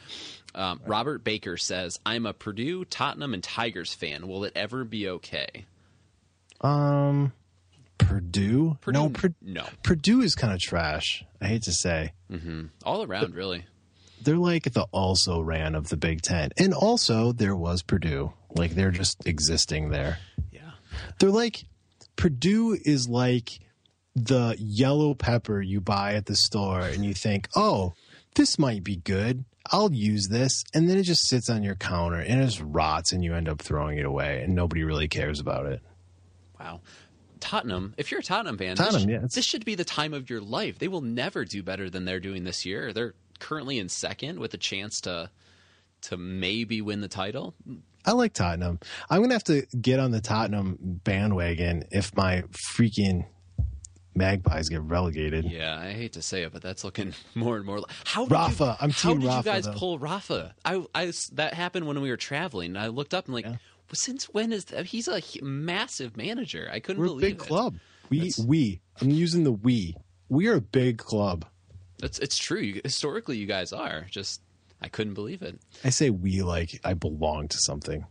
Um, Robert Baker says, "I'm a Purdue, Tottenham, and Tigers fan. Will it ever be okay?" Um, Purdue? Purdue- no, Pur- no. Purdue is kind of trash. I hate to say. All around, really. They're like the also ran of the Big Ten, and also there was Purdue. Like they're just existing there. Yeah. They're like Purdue is like the yellow pepper you buy at the store and you think, "Oh, this might be good. I'll use this." And then it just sits on your counter and it just rots and you end up throwing it away and nobody really cares about it. Wow. Tottenham, if you're a Tottenham fan, Tottenham, this, sh- yeah, this should be the time of your life. They will never do better than they're doing this year. They're currently in second with a chance to to maybe win the title. I like Tottenham. I'm going to have to get on the Tottenham bandwagon if my freaking Magpies get relegated. Yeah, I hate to say it, but that's looking more and more. Like, how did Rafa, You, I'm how did you guys though. pull Rafa? I, I, that happened when we were traveling. and I looked up and like, since when is that? He's a massive manager. I couldn't We're a believe big it. club. We That's- we. I'm using the we. We are a big club. That's it's true. You, historically, you guys are. Just I couldn't believe it. I say we like I belong to something.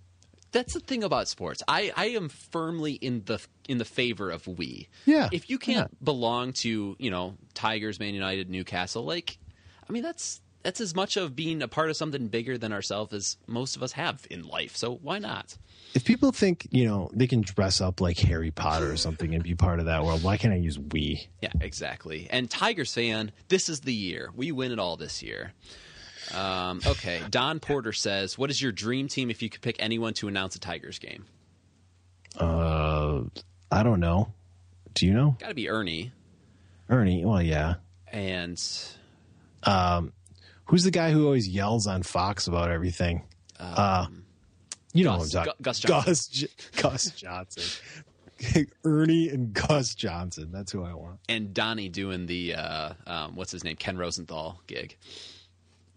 That's the thing about sports. I, I am firmly in the in the favor of we. Yeah, If you can't belong to you know Tigers, Man United, Newcastle, like I mean that's that's as much of being a part of something bigger than ourselves as most of us have in life. So why not? If people think you know they can dress up like Harry Potter or something and be part of that world, why can't I use we? Yeah, exactly. And Tigers fan, this is the year we win it all this year. Um, okay, Don Porter says, "What is your dream team if you could pick anyone to announce a Tigers game?" Uh, I don't know. Do you know? Got to be Ernie. Ernie. Well, yeah. And Um, who's the guy who always yells on Fox about everything? uh, you know Um, Gus- what I'm talking. Gus Johnson. Gus, J- Gus Johnson. Ernie and Gus Johnson. That's who I want. and Donnie doing the uh, um, what's his name Ken Rosenthal gig.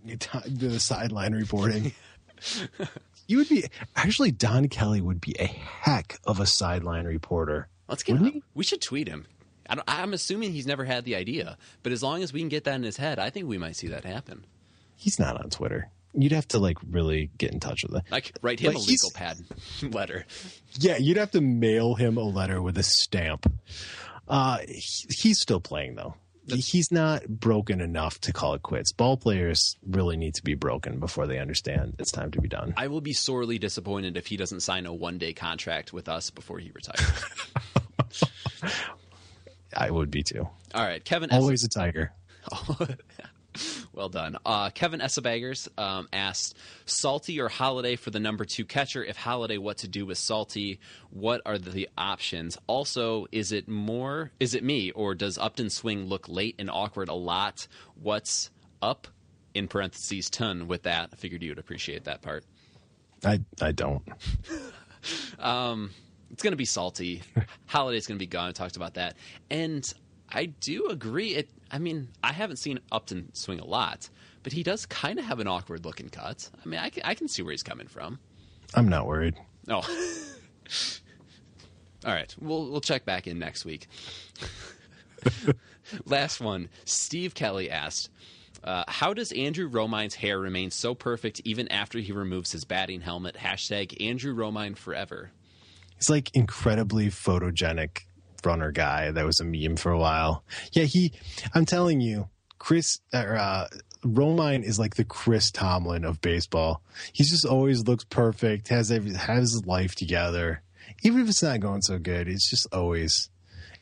The sideline reporting. you would be actually Don Kelly would be a heck of a sideline reporter. Let's get him. We should tweet him. I don't, I'm assuming he's never had the idea, but as long as we can get that in his head, I think we might see that happen. He's not on Twitter. You'd have to like really get in touch with him. Like write him Like, a legal pad letter. Yeah, you'd have to mail him a letter with a stamp. Uh, he- he's still playing though. He's not broken enough to call it quits. Ball players really need to be broken before they understand it's time to be done. I will be sorely disappointed if he doesn't sign a one day contract with us before he retires. I would be too. All right, Kevin. Always a tiger. well done. Uh, Kevin Essabaggers um, asked, "Salty or Holaday for the number two catcher? If Holaday, what to do with Salty? What are the options? Also, is it more? Is it me, or does Upton swing look late and awkward a lot? What's up?" In parentheses, ton with that. I figured you would appreciate that part. I I don't. Um, it's going to be salty. Holaday's going to be gone. I talked about that, and I do agree. It. I mean, I haven't seen Upton swing a lot, but he does kind of have an awkward looking cut. I mean, I can, I can see where he's coming from. I'm not worried. Oh. All right, we'll we'll check back in next week. Last one. Steve Kelly asked, uh, "How does Andrew Romine's hair remain so perfect even after he removes his batting helmet?" Hashtag Andrew Romine forever. He's like incredibly photogenic runner guy that was a meme for a while. Yeah, he I'm telling you, Chris or uh Romine is like the Chris Tomlin of baseball. He just always looks perfect, has every, has his life together. Even if it's not going so good, it's just always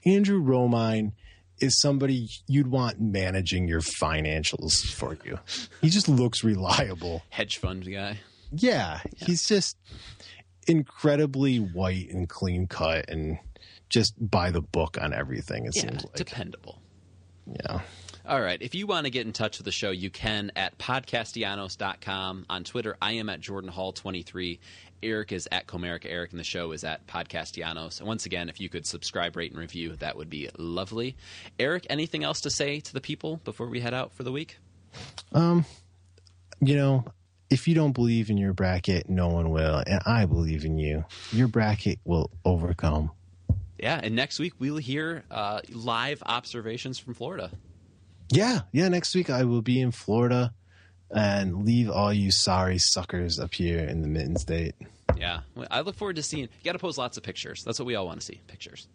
Andrew Romine is somebody you'd want managing your financials for you. He just looks reliable. Hedge fund guy. Yeah, he's just incredibly white and clean cut and just by the book on everything. It yeah, seems like. dependable. Yeah. All right. If you want to get in touch with the show, you can at podcastellanos.com. On Twitter, I am at Jordan Hall23. Eric is at Comerica Eric, and the show is at Podcastellanos. And once again, if you could subscribe, rate, and review, that would be lovely. Eric, anything else to say to the people before we head out for the week? Um, you know, if you don't believe in your bracket, no one will, and I believe in you. Your bracket will overcome. Yeah. And next week, we'll hear uh, live observations from Florida. Yeah, yeah. Next week I will be in Florida, and leave all you sorry suckers up here in the Mitten State. Yeah. I look forward to seeing. You got to post lots of pictures. That's what we all want to see pictures.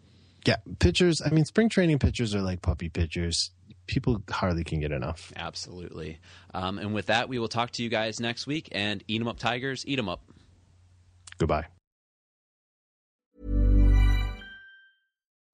Yeah, pictures. I mean, spring training pictures are like puppy pictures. People hardly can get enough. Absolutely. Um, and with that, we will talk to you guys next week. And eat 'em up, Tigers. Eat 'em up. Goodbye.